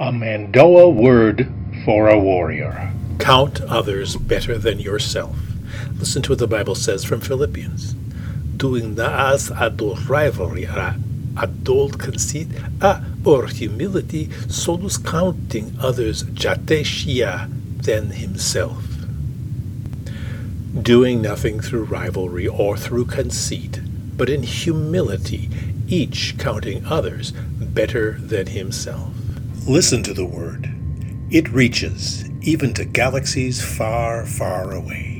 A Mando'a word for a warrior. Count others better than yourself. Listen to what the Bible says from Philippians. Doing naas adol rivalry, adol conceit, a or humility, solus counting others jate'shya than himself. Doing nothing through rivalry or through conceit, but in humility, each counting others better than himself. Listen to the word. It reaches even to galaxies far, far away.